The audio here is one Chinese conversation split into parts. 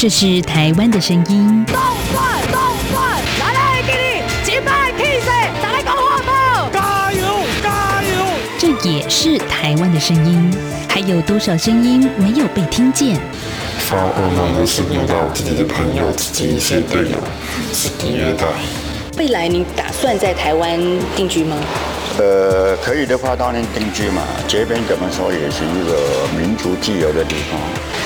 这是台湾的声音。动转，动转，来来给你击败 K C，再来搞活宝，加油，加油！这也是台湾的声音。还有多少声音没有被听见？发噩梦的是梦到自己的朋友、自己一些队友是虐待。未来你打算在台湾定居吗？呃，可以的话当然定居嘛。这边怎么说也是一个民主自由的地方。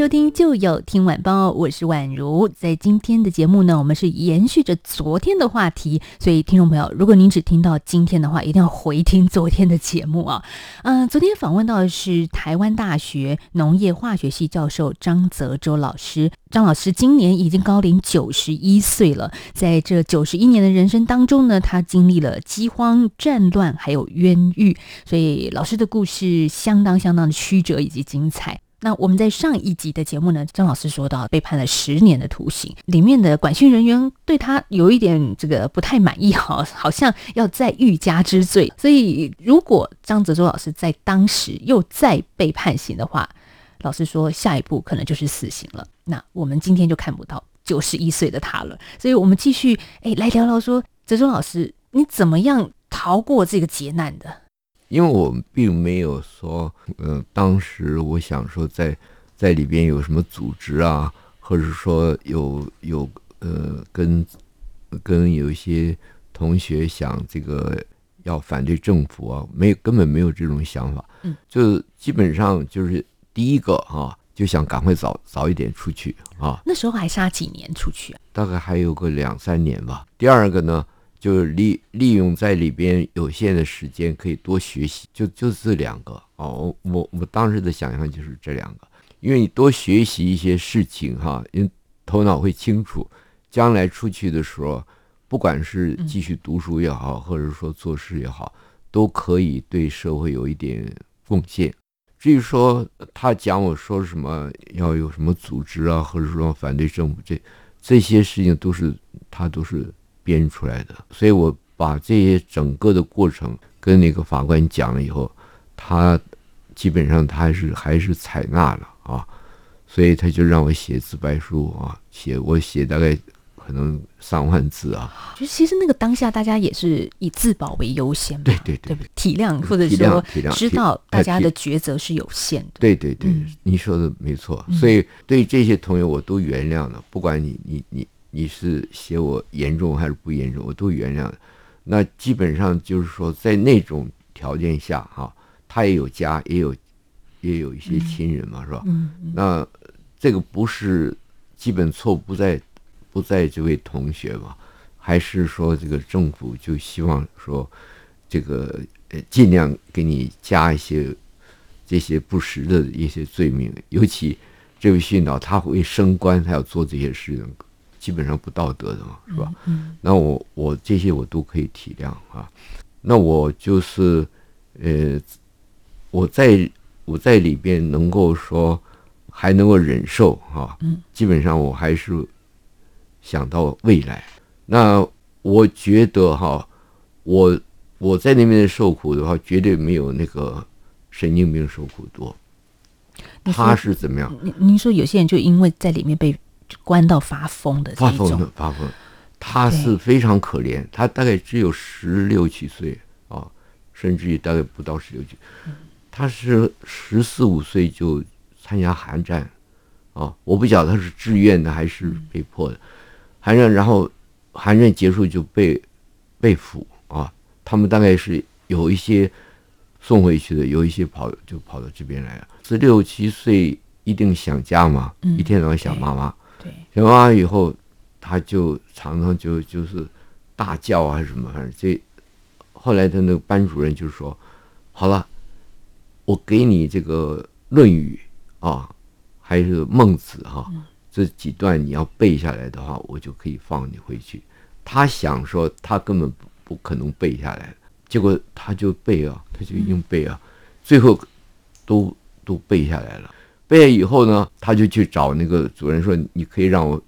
收听就有听晚报，我是宛如。在今天的节目呢，我们是延续着昨天的话题，所以听众朋友，如果您只听到今天的话，一定要回听昨天的节目啊。嗯、昨天访问到的是台湾大学农业化学系教授张泽洲老师。张老师今年已经高龄九十一岁了，在这九十一年的人生当中呢，他经历了饥荒、战乱，还有冤狱，所以老师的故事相当相当的曲折以及精彩。那我们在上一集的节目呢，张老师说到被判了十年的徒刑，里面的管训人员对他有一点这个不太满意哈，好像要再欲加之罪。所以如果张泽洲老师在当时又再被判刑的话，老师说下一步可能就是死刑了。那我们今天就看不到九十一岁的他了。所以我们继续哎来聊聊说，泽洲老师你怎么样逃过这个劫难的？因为我们并没有说，呃，当时我想说在在里边有什么组织啊，或者说有有呃跟跟有一些同学想这个要反对政府啊，没有根本没有这种想法，嗯，就基本上就是第一个啊，就想赶快早早一点出去啊。那时候还差几年出去啊？大概还有个两三年吧。第二个呢？就利利用在里边有限的时间，可以多学习，就就这两个哦。我我当时的想象就是这两个，因为你多学习一些事情哈，因为头脑会清楚，将来出去的时候，不管是继续读书也好，或者说做事也好，都可以对社会有一点贡献。至于说他讲我说什么要有什么组织啊，或者说反对政府，这这些事情都是他都是。编出来的，所以我把这些整个的过程跟那个法官讲了以后，他基本上他还是还是采纳了啊，所以他就让我写自白书啊，写我写大概可能上万字啊。就其实那个当下大家也是以自保为优先，对对对，对体谅或者说知道大家的抉择是有限的。对对对，你说的没错。所以对这些同学我都原谅了，不管你你你。你是写我严重还是不严重，我都原谅。那基本上就是说，在那种条件下，哈，他也有家，也有，也有一些亲人嘛，是吧？嗯。那这个不是基本错不在不在这位同学嘛？还是说这个政府就希望说这个呃尽量给你加一些这些不实的一些罪名，尤其这位训导他会升官，他要做这些事情。基本上不道德的嘛，是吧？嗯，那我我这些我都可以体谅啊。那我就是，呃，我在我在里边能够说还能够忍受哈。嗯，基本上我还是想到未来。那我觉得哈，我我在那边受苦的话，绝对没有那个神经病受苦多。他是怎么样？您您说有些人就因为在里面被。关到发疯的，发疯的发疯，他是非常可怜，他大概只有十六七岁啊，甚至于大概不到十六七，他是十四五岁就参加韩战啊，我不晓得他是自愿的还是被迫的，韩战然后韩战结束就被被俘啊，他们大概是有一些送回去的，有一些跑就跑到这边来了，十六七岁一定想家嘛，一天到晚想妈妈。想完以后，他就常常就就是大叫啊，什么，反正这后来他那个班主任就说：“好了，我给你这个《论语》啊，还是《孟子》哈，这几段你要背下来的话，我就可以放你回去。”他想说，他根本不不可能背下来，结果他就背啊，他就硬背啊，最后都都背下来了。背了以后呢，他就去找那个主任说：“你可以让我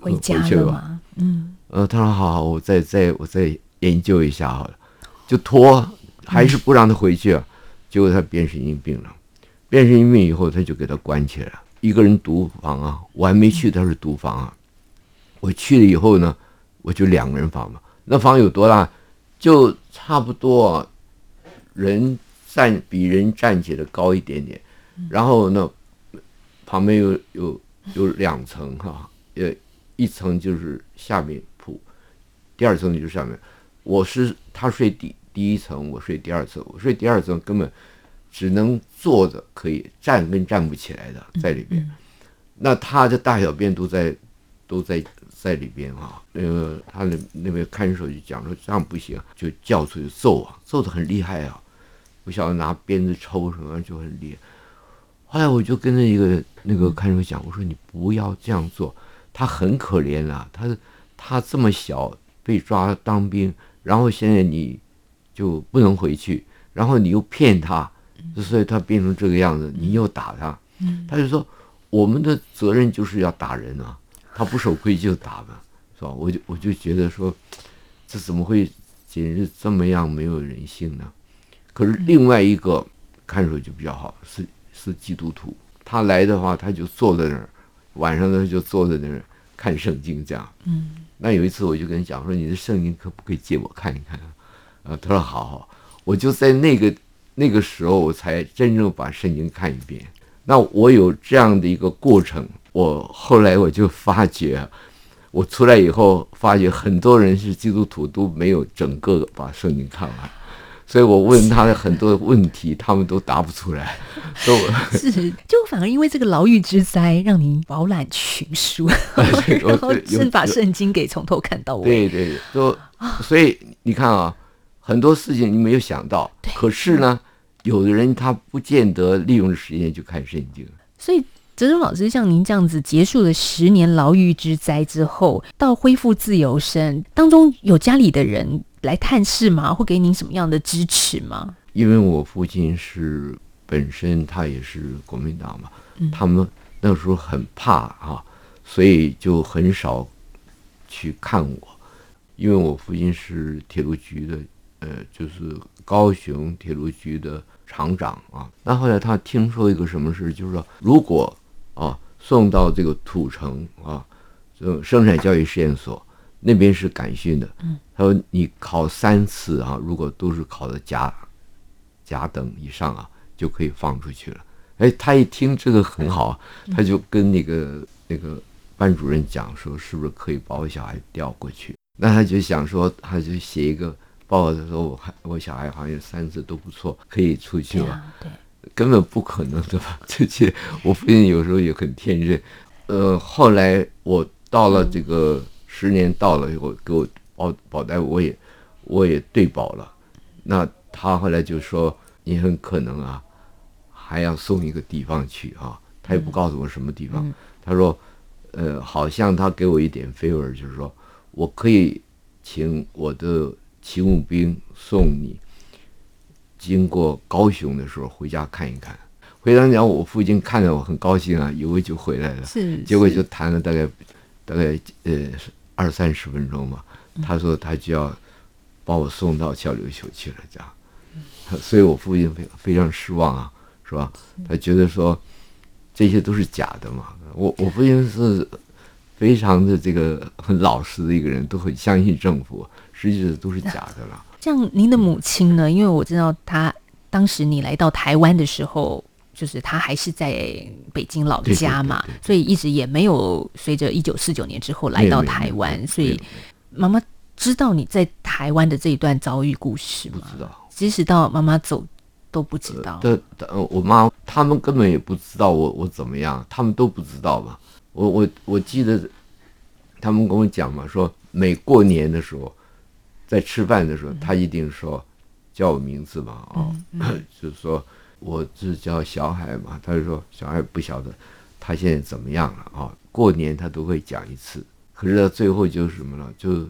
回家了吗？”嗯，呃，他说：“好好，我再再我再研究一下好了。”就拖，还是不让他回去啊。结果他变神经病了，变神经病以后，他就给他关起来了。一个人独房啊，我还没去，他是独房啊。我去了以后呢，我就两个人房嘛。那房有多大？就差不多人站比人站起来高一点点。然后呢，旁边有有有两层哈，呃，一层就是下面铺，第二层就是上面。我是他睡第第一层，我睡第二层。我睡第二层根本只能坐着，可以站跟站不起来的，在里边。那他的大小便都在都在在里边啊。那个他那那边看守就讲说这样不行，就叫出去揍啊，揍得很厉害啊。不晓得拿鞭子抽什么，就很厉害。后来我就跟着一个那个看守讲，我说你不要这样做，他很可怜啊，他他这么小被抓当兵，然后现在你。就不能回去，然后你又骗他，所以他变成这个样子。你又打他，他就说我们的责任就是要打人啊，他不守规矩就打嘛，是吧？我就我就觉得说，这怎么会简直这么样没有人性呢？可是另外一个看守就比较好，是是基督徒，他来的话他就坐在那儿，晚上呢就坐在那儿看圣经这样。嗯，那有一次我就跟他讲说，你的圣经可不可以借我看一看？啊，他说好好，我就在那个那个时候，我才真正把圣经看一遍。那我有这样的一个过程，我后来我就发觉，我出来以后发觉很多人是基督徒都没有整个把圣经看完，所以我问他的很多问题，他们都答不出来。都是，就反而因为这个牢狱之灾，让你饱览群书，然后是把圣经给从头看到尾。对对，都所以你看啊。很多事情你没有想到，可是呢，有的人他不见得利用时间去看圣经。所以，哲中老师像您这样子，结束了十年牢狱之灾之后，到恢复自由身当中，有家里的人来探视吗？会给您什么样的支持吗？因为我父亲是本身他也是国民党嘛，嗯、他们那时候很怕啊，所以就很少去看我，因为我父亲是铁路局的。呃，就是高雄铁路局的厂长啊。那后来他听说一个什么事，就是说，如果啊送到这个土城啊，这种生产教育实验所那边是感训的。嗯。他说你考三次啊，如果都是考的甲甲等以上啊，就可以放出去了。哎，他一听这个很好，他就跟那个那个班主任讲说，是不是可以把我小孩调过去？那他就想说，他就写一个。报告，他说，我还我小孩好像有三次都不错，可以出去了。对，根本不可能的吧？这些我父亲有时候也很天真。呃，后来我到了这个十年到了以后，给我保保单，我也我也对保了。那他后来就说，你很可能啊，还要送一个地方去啊。他也不告诉我什么地方。他说，呃，好像他给我一点 favor，就是说我可以请我的。勤务兵送你经过高雄的时候回家看一看。回家讲，我父亲看着我很高兴啊，以为就回来了。是，结果就谈了大概大概呃二三十分钟嘛。他说他就要把我送到小琉球去了，这样。所以我父亲非非常失望啊，是吧？他觉得说这些都是假的嘛。我我父亲是非常的这个很老实的一个人，都很相信政府。实际上都是假的了。像您的母亲呢？因为我知道她当时你来到台湾的时候，就是他还是在北京老家嘛，对对对对，所以一直也没有随着一九四九年之后来到台湾。所以妈妈知道你在台湾的这一段遭遇故事吗？不知道，即使到妈妈走都不知道。呃，我妈他们根本也不知道我我怎么样，他们都不知道嘛。我我我记得他们跟我讲嘛，说每过年的时候。在吃饭的时候，他一定说叫我名字嘛，哦，就是说我是叫小海嘛，他就说小海不晓得他现在怎么样了啊、哦。过年他都会讲一次，可是到最后就是什么呢，就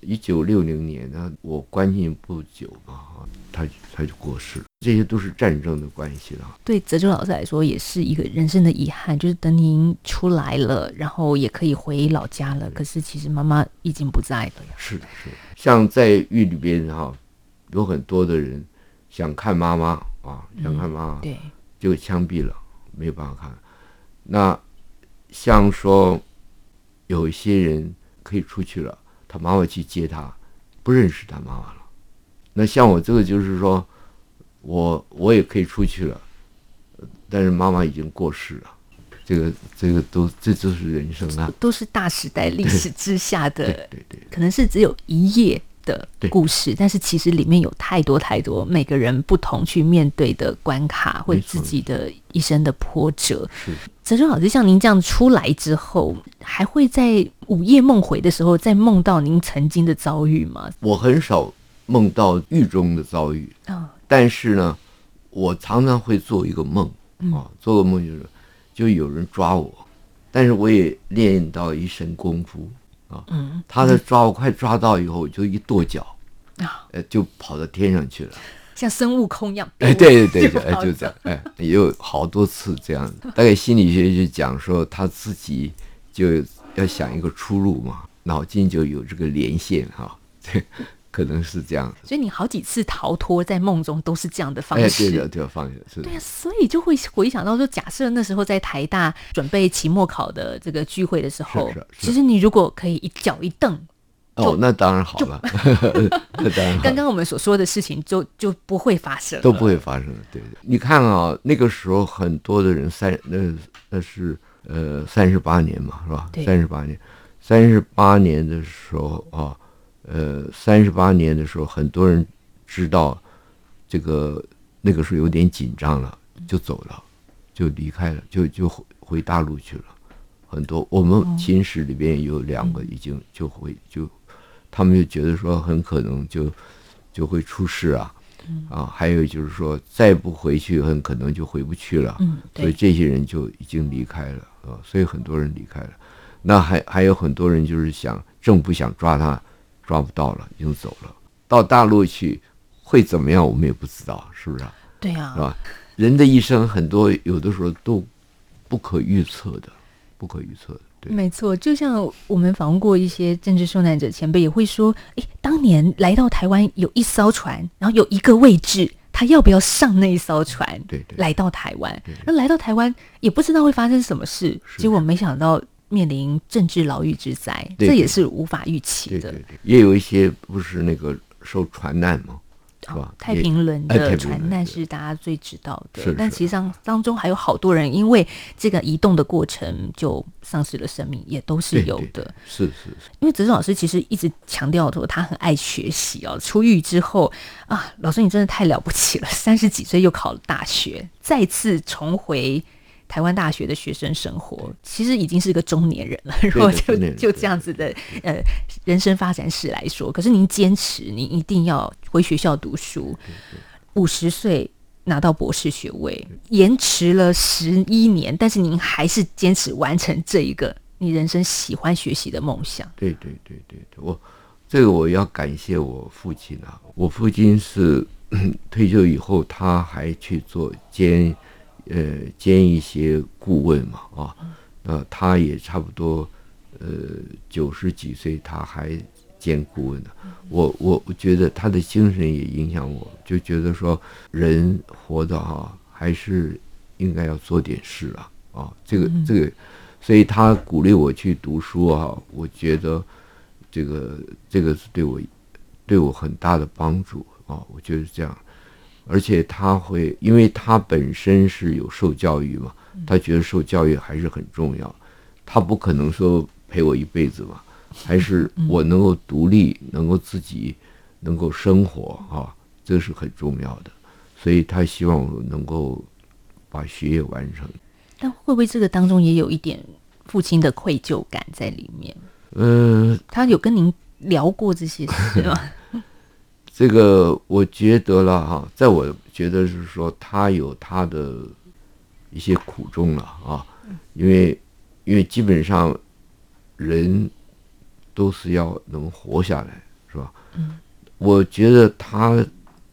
一九六零年呢，我关心不久嘛，哈，他他就过世了。这些都是战争的关系了。对泽州老师来说，也是一个人生的遗憾，就是等您出来了，然后也可以回老家了，可是其实妈妈已经不在了。是是，像在狱里边哈，有很多的人想看妈妈啊，想看妈妈，对，就枪毙了，没有办法看。那像说有一些人可以出去了。他妈妈去接他，不认识他妈妈了。那像我这个就是说，我我也可以出去了，但是妈妈已经过世了。这个这个都这就是人生啊，都是大时代历史之下的，对对，对对，可能是只有一页的故事，但是其实里面有太多太多每个人不同去面对的关卡，或自己的一生的波折。是泽中老师，像您这样出来之后，还会在午夜梦回的时候再梦到您曾经的遭遇吗？我很少梦到狱中的遭遇，哦，但是呢，我常常会做一个梦啊，哦，做个梦就是就有人抓我，但是我也练到一身功夫。啊，嗯，他的抓我，快抓到以后，就一跺脚，啊，呃，就跑到天上去了，像孙悟空一样。哎，对对对，哎，就这样，哎，也有好多次这样。大概心理学就讲说，他自己就要想一个出路嘛，脑筋就有这个连线哈。对。可能是这样，所以你好几次逃脱在梦中都是这样的方式，哎、对的，对的方式是。对啊，所以就会回想到说，假设那时候在台大准备期末考的这个聚会的时候，其实你如果可以一脚一蹬，哦，那当然好了，那当然。刚刚我们所说的事情就就不会发生，都不会发生。对，你看啊，那个时候很多的人三那那是呃三十八年嘛，是吧？三十八年，三十八年的时候啊。呃，三十八年的时候，很多人知道这个那个时候有点紧张了，就走了，就离开了，就就回回大陆去了。很多我们秦史里边有两个已经就回就，他们就觉得说很可能就就会出事啊，啊，还有就是说再不回去，很可能就回不去了。所以这些人就已经离开了啊，所以很多人离开了。那还还有很多人就是想政府想抓他。抓不到了，已经走了。到大陆去会怎么样？我们也不知道，是不是啊？对啊，是吧？人的一生很多有的时候都不可预测的，不可预测的。对，没错。就像我们访问过一些政治受难者前辈，也会说：诶，当年来到台湾有一艘船，然后有一个位置，他要不要上那一艘船？对对，来到台湾，那来到台湾也不知道会发生什么事，结果没想到。面临政治牢狱之灾，对对对，这也是无法预期的。也有一些不是那个受船难吗？是吧？哦、太平轮的船难是大家最知道的，呃、但其实上当中还有好多人因为这个移动的过程就丧失了生命，也都是有的。对对对，是是是。因为泽中老师其实一直强调说他很爱学习哦，出狱之后啊，老师你真的太了不起了，三十几岁又考了大学，再次重回。台湾大学的学生生活，其实已经是一个中年人了。如果就就这样子的呃人生发展史来说，可是您坚持，您一定要回学校读书。五十岁拿到博士学位，延迟了十一年，但是您还是坚持完成这一个你人生喜欢学习的梦想。对对对对，我这个我要感谢我父亲啊，我父亲是 退休以后他还去做兼。呃，兼一些顾问嘛，啊，那他也差不多，呃，九十几岁，他还兼顾问呢。我我我觉得他的精神也影响我，就觉得说人活着哈，还是应该要做点事啊，啊，这个这个，所以他鼓励我去读书啊，我觉得这个这个是对我对我很大的帮助啊，我觉得这样。而且他会，因为他本身是有受教育嘛，他觉得受教育还是很重要。他不可能说陪我一辈子嘛，还是我能够独立，能够自己能够生活啊，这是很重要的。所以他希望我能够把学业完成。但会不会这个当中也有一点父亲的愧疚感在里面？嗯、呃，他有跟您聊过这些事吗？这个我觉得了哈，在我觉得是说他有他的一些苦衷了啊，因为因为基本上人都是要能活下来是吧？嗯，我觉得他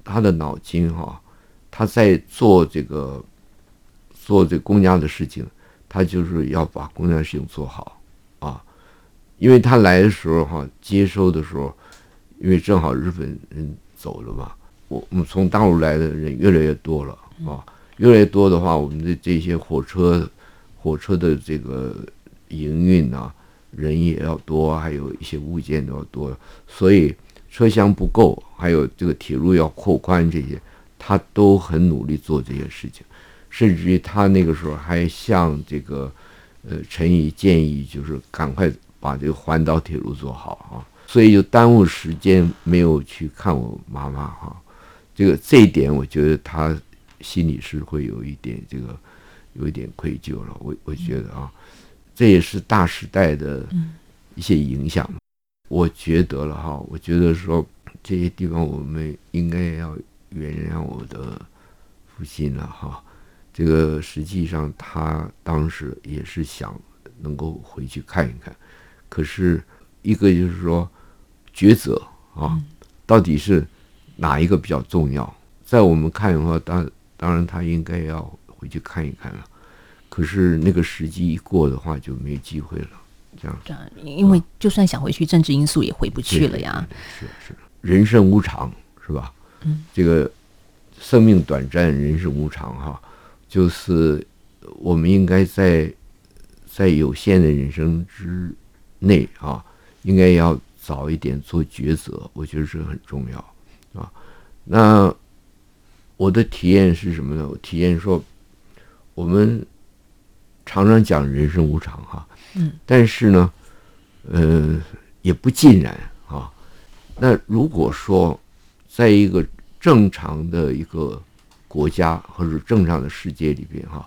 他的脑筋哈，他在做这个做这公家的事情，他就是要把公家的事情做好啊。因为他来的时候哈，接收的时候，因为正好日本人走了嘛，我我们从大陆来的人越来越多了啊，越来越多的话，我们的这些火车火车的这个营运啊。人也要多，还有一些物件都要多，所以车厢不够，还有这个铁路要扩宽，这些他都很努力做这些事情，甚至于他那个时候还向这个呃陈毅建议，就是赶快把这个环岛铁路做好啊，所以就耽误时间，没有去看我妈妈哈，这个这一点我觉得他心里是会有一点这个有一点愧疚了，我我觉得啊。这也是大时代的一些影响，我觉得了哈，我觉得说这些地方我们应该要原谅我的父亲了哈。这个实际上他当时也是想能够回去看一看，可是一个就是说抉择啊，到底是哪一个比较重要？在我们看的话，当当然他应该要回去看一看了。可是那个时机一过的话，就没机会了。这样，这样，因为就算想回去，政治因素也回不去了呀。是是，人生无常，是吧？嗯，这个生命短暂，人生无常，哈，就是我们应该在在有限的人生之内啊，应该要早一点做抉择。我觉得这很重要啊。那我的体验是什么呢？我体验说，我们。常常讲人生无常哈，嗯，但是呢，呃，也不尽然啊。那如果说，在一个正常的一个国家或者正常的世界里边哈，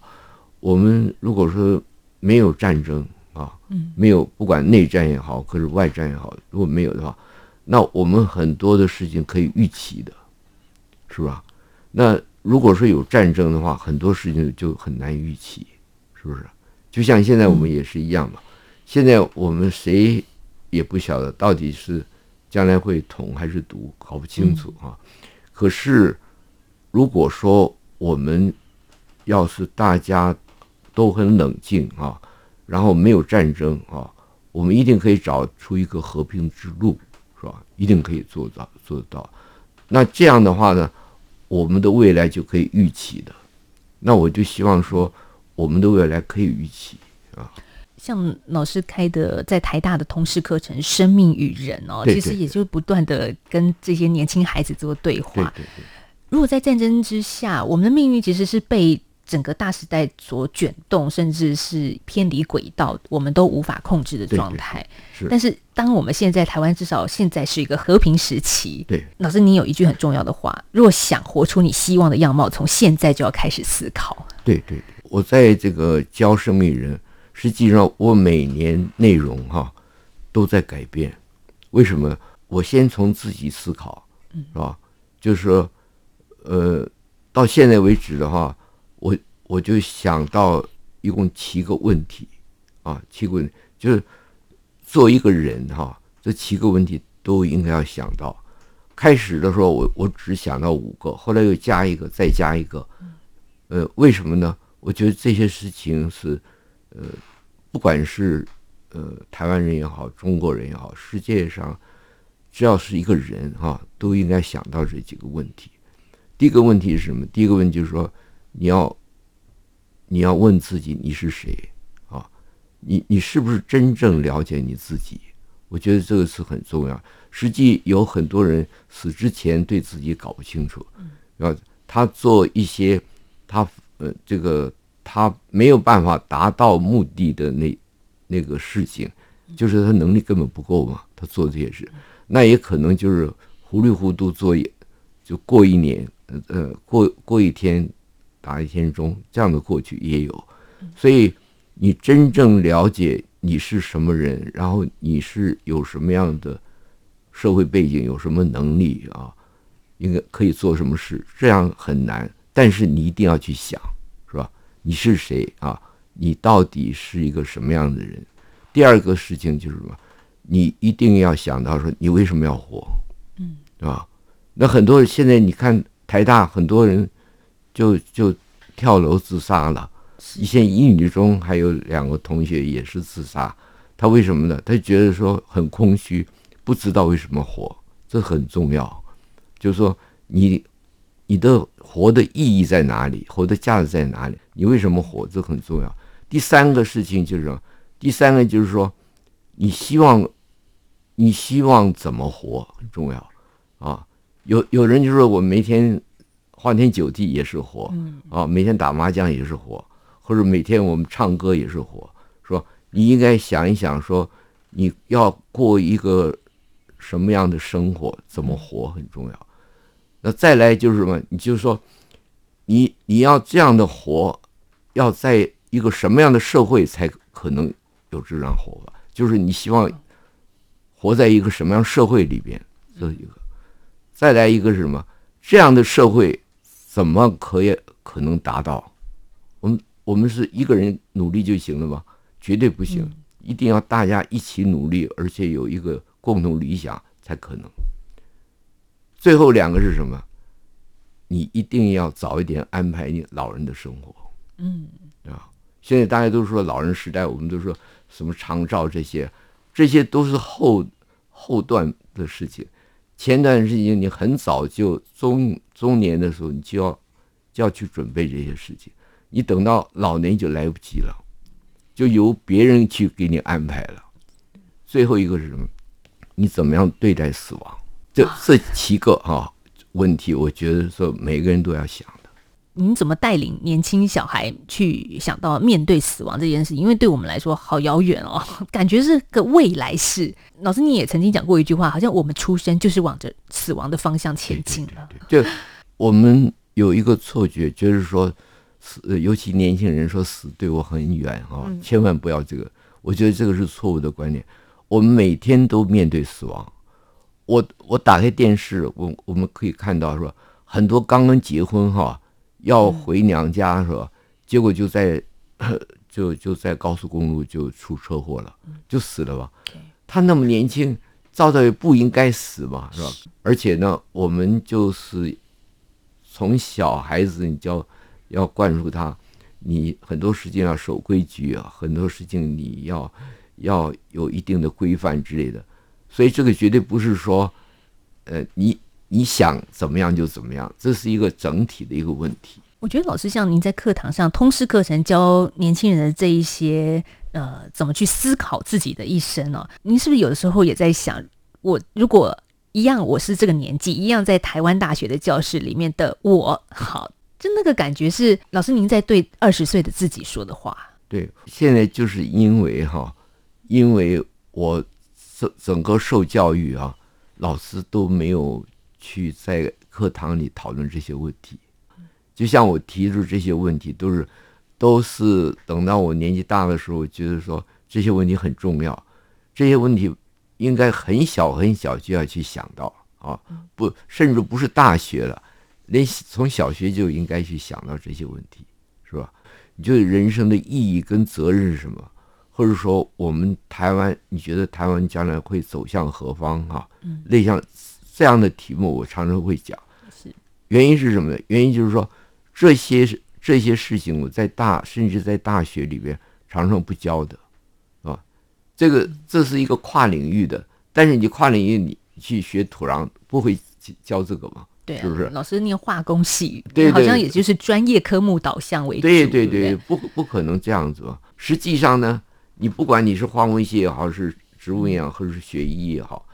我们如果说没有战争啊，嗯，没有不管内战也好，可是外战也好，如果没有的话，那我们很多的事情可以预期的，是吧？那如果说有战争的话，很多事情就很难预期。是不是？就像现在我们也是一样嘛。现在我们谁也不晓得到底是将来会统还是独，搞不清楚啊。可是如果说我们要是大家都很冷静啊，然后没有战争啊，我们一定可以找出一个和平之路，是吧？一定可以做到做得到。那这样的话呢，我们的未来就可以预期的。那我就希望说。我们的未来可以预期啊，像老师开的在台大的通识课程《生命与人》哦，其实也就不断的跟这些年轻孩子做对话。对对对。如果在战争之下，我们的命运其实是被整个大时代所卷动，甚至是偏离轨道，我们都无法控制的状态。对对是。但是，当我们现在台湾至少现在是一个和平时期。对。老师，你有一句很重要的话：若想活出你希望的样貌，从现在就要开始思考。对对对。我在这个教生命人，实际上我每年内容哈都在改变。为什么？我先从自己思考，是吧？就是说，呃，到现在为止的话，我我就想到一共七个问题啊，七个问题就是做一个人哈，这七个问题都应该要想到。开始的时候我我只想到五个，后来又加一个，再加一个，呃，为什么呢？我觉得这些事情是，呃，不管是呃台湾人也好，中国人也好，世界上只要是一个人哈、都应该想到这几个问题。第一个问题是什么？第一个问题就是说，你要你要问自己你是谁啊？你你是不是真正了解你自己？我觉得这个是很重要。实际有很多人死之前对自己搞不清楚，要他做一些他。呃，这个他没有办法达到目的的那那个事情，就是他能力根本不够嘛。他做这些事，那也可能就是糊里糊涂做，就过一年，呃呃，过过一天打一天钟，这样的过去也有。所以你真正了解你是什么人，然后你是有什么样的社会背景，有什么能力啊，应该可以做什么事，这样很难。但是你一定要去想，是吧？你是谁啊？你到底是一个什么样的人？第二个事情就是什么？你一定要想到说，你为什么要活？嗯，啊，那很多现在你看台大很多人就就跳楼自杀了。以前一女中还有两个同学也是自杀，他为什么呢？他觉得说很空虚，不知道为什么活，这很重要。就是说你你的活的意义在哪里，活的价值在哪里？你为什么活？这很重要。第三个事情就是说，第三个就是说，你希望你希望怎么活很重要啊。有有人就说我每天花天酒地也是活，啊，每天打麻将也是活。或者每天我们唱歌也是活，说你应该想一想，说你要过一个什么样的生活，怎么活很重要。那再来就是什么？你就是说，你你要这样的活，要在一个什么样的社会才可能有这样活法？就是你希望活在一个什么样社会里边，这是一个。再来一个是什么？这样的社会怎么可以可能达到？我们。我们是一个人努力就行了吗？绝对不行，一定要大家一起努力，而且有一个共同理想才可能。最后两个是什么？你一定要早一点安排你老人的生活。嗯，啊，现在大家都说老人时代，我们都说什么长照这些，这些都是后后段的事情。前段时间你很早就中中年的时候，你就要就要去准备这些事情。你等到老年就来不及了，就由别人去给你安排了。最后一个是什么？你怎么样对待死亡？这这七个啊问题，我觉得说每个人都要想的。您怎么带领年轻小孩去想到面对死亡这件事？因为对我们来说好遥远哦，感觉是个未来式。老师，你也曾经讲过一句话，好像我们出生就是往着死亡的方向前进了。就我们有一个错觉，就是说。死，尤其年轻人说死对我很远啊，千万不要这个。我觉得这个是错误的观念。我们每天都面对死亡。我我打开电视，我我们可以看到说，很多刚刚结婚哈，要回娘家是吧？结果就在 就就在高速公路就出车祸了，就死了吧。他那么年轻，照道也不应该死嘛，是吧？而且呢，我们就是从小孩子你就。要灌输他，你很多事情要守规矩啊，很多事情你要要有一定的规范之类的，所以这个绝对不是说，呃，你你想怎么样就怎么样，这是一个整体的一个问题。我觉得老师像您在课堂上通识课程教年轻人的这一些，呃，怎么去思考自己的一生哦，您是不是有的时候也在想，我如果一样我是这个年纪，一样在台湾大学的教室里面的我，好。就那个感觉是老师您在对二十岁的自己说的话。对，现在就是因为哈，因为我整整个受教育啊，老师都没有去在课堂里讨论这些问题。就像我提出这些问题，都是都是等到我年纪大的时候，觉得说这些问题很重要，这些问题应该很小很小就要去想到啊，不，甚至不是大学了。连从小学就应该去想到这些问题，是吧？你觉得人生的意义跟责任是什么？或者说，我们台湾，你觉得台湾将来会走向何方？哈，类像这样的题目，我常常会讲。是，原因是什么呢？原因就是说，这些这些事情，我在大甚至在大学里边常常不教的，啊，这个这是一个跨领域的，但是你跨领域你去学土壤不会教这个吗？对啊，是不是？老师念化工系，对，对，对，好像也就是专业科目导向为主。对对对，对不不可能这样子吧？实际上呢，你不管你是化工系也好，是植物营养，或者是学医也好，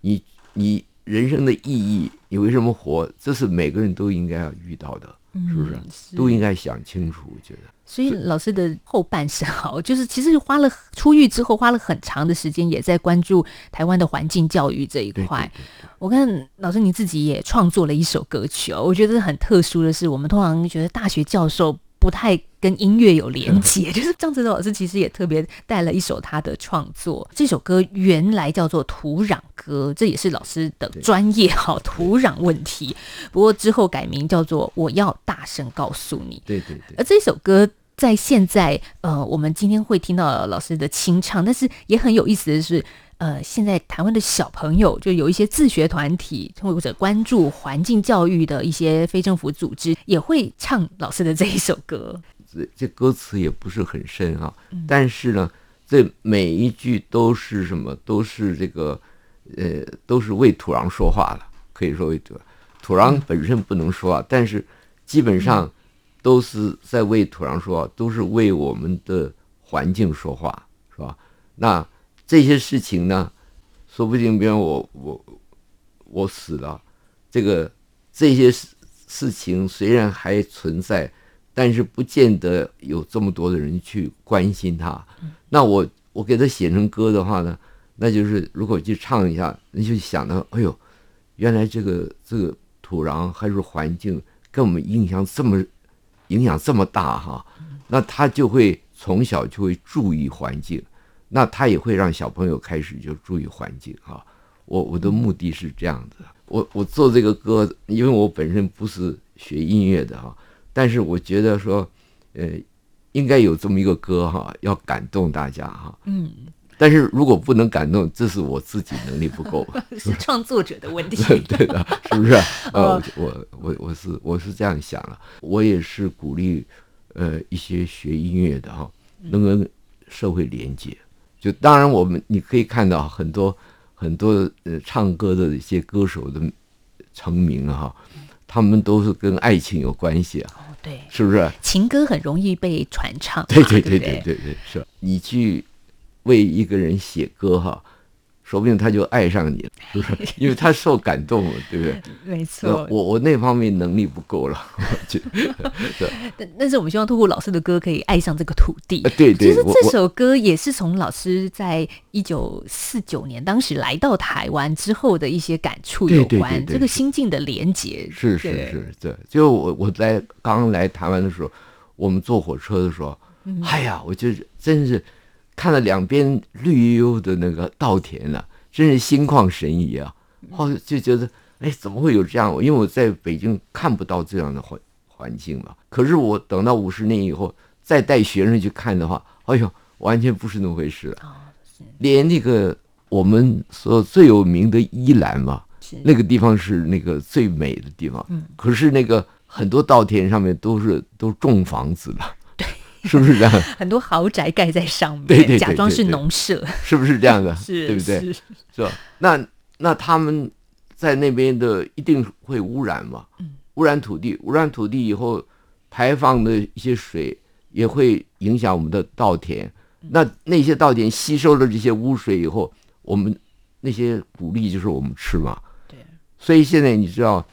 你你人生的意义，你为什么活？这是每个人都应该要遇到的。是不是，是都应该想清楚？我觉得，所以老师的后半生哦，就是其实花了出狱之后花了很长的时间，也在关注台湾的环境教育这一块。对对对对，我看老师你自己也创作了一首歌曲哦，我觉得很特殊的是，我们通常觉得大学教授。不太跟音乐有连接，就是张哲老师其实也特别带了一首他的创作。这首歌原来叫做《土壤歌》，这也是老师的专业哈，土壤问题。不过之后改名叫做《我要大声告诉你》。对对对。而这首歌在现在，呃，我们今天会听到老师的清唱，但是也很有意思的是，呃，现在台湾的小朋友就有一些自学团体或者关注环境教育的一些非政府组织，也会唱老师的这一首歌。这这歌词也不是很深啊，但是呢，这每一句都是什么？都是这个，呃，都是为土壤说话了。可以说为土壤，土壤本身不能说话，但是基本上都是在为土壤说话，都是为我们的环境说话，是吧？那这些事情呢，说不定，比如我我我死了，这个这些事事情虽然还存在。但是不见得有这么多的人去关心他。那我我给他写成歌的话呢，那就是如果去唱一下，那就想到，哎呦，原来这个这个土壤还是环境跟我们影响这么影响这么大哈。那他就会从小就会注意环境，那他也会让小朋友开始就注意环境哈。我我的目的是这样子，我我做这个歌，因为我本身不是学音乐的哈。但是我觉得说，呃，应该有这么一个歌哈，要感动大家哈。嗯。但是如果不能感动，这是我自己能力不够，是创作者的问题。对的，是不是？呃，我我我是我是这样想了，我也是鼓励呃一些学音乐的哈，能跟社会连接。就当然我们你可以看到很多很多呃唱歌的一些歌手的成名哈。他们都是跟爱情有关系啊，哦，对，是不是？情歌很容易被传唱，对对对对对对，是。你去为一个人写歌哈。说不定他就爱上你了，是不是？因为他受感动了，对不对？没错，我我那方面能力不够了，就 但但是我们希望透过老师的歌可以爱上这个土地。对对，其实这首歌也是从老师在一九四九年当时来到台湾之后的一些感触有关，这个心境的连结。是是是，对。就我我在刚来台湾的时候，我们坐火车的时候，哎呀，我就是真是。看了两边绿油油的那个稻田啊，真是心旷神怡啊！后就觉得，哎，怎么会有这样？因为我在北京看不到这样的环环境嘛。可是我等到五十年以后再带学生去看的话，哎呦，完全不是那么回事了。连那个我们说最有名的依兰嘛，那个地方是那个最美的地方。可是那个很多稻田上面都是都种房子了。是不是这样？很多豪宅盖在上面，对对对对对，假装是农舍，是不是这样的？是，对不对？是，是吧？那那他们在那边的一定会污染嘛？嗯，污染土地，污染土地以后排放的一些水也会影响我们的稻田。那那些稻田吸收了这些污水以后，我们那些谷粒就是我们吃嘛。对。所以现在你知道，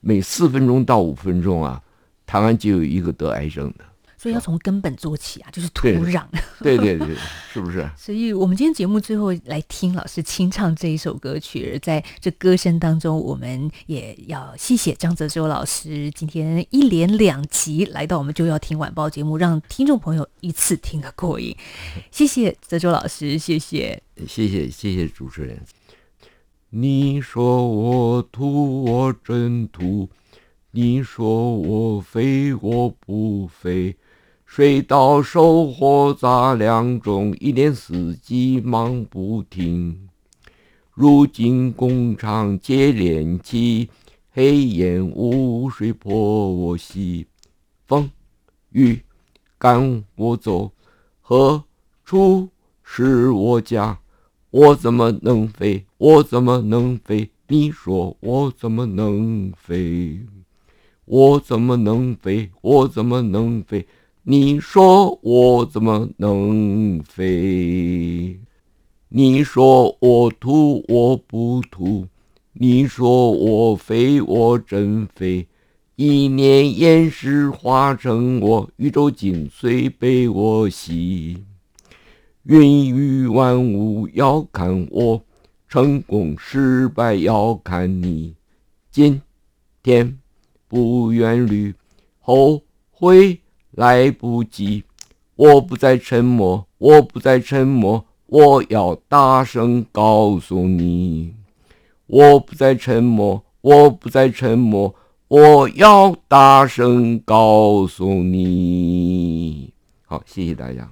每四分钟到五分钟啊，台湾就有一个得癌症的。所以要从根本做起啊，就是土壤。对对对，是不是？所以我们今天节目最后来听老师清唱这一首歌曲，而在这歌声当中，我们也要谢谢张泽洲老师今天一连两集来到我们就要听晚报节目，让听众朋友一次听个过瘾。谢谢泽洲老师，谢谢，谢谢，谢谢主持人。你说我土，我真土；你说我肥，我不肥。水稻收获杂粮种，一年四季忙不停。如今工厂接连起，黑烟雾水泼我洗。风雨赶我走，何处是我家？我怎么能飞？我怎么能飞？你说我怎么能飞？我怎么能飞？我怎么能飞？你说我怎么能飞？你说我土我不土？你说我飞我真飞？一年岩石化成我，宇宙精髓被我吸。云雨万物要看我，成功失败要看你。今天不远虑，后悔。来不及，我不再沉默，我不再沉默，我要大声告诉你，我不再沉默，我不再沉默，我要大声告诉你。好，谢谢大家。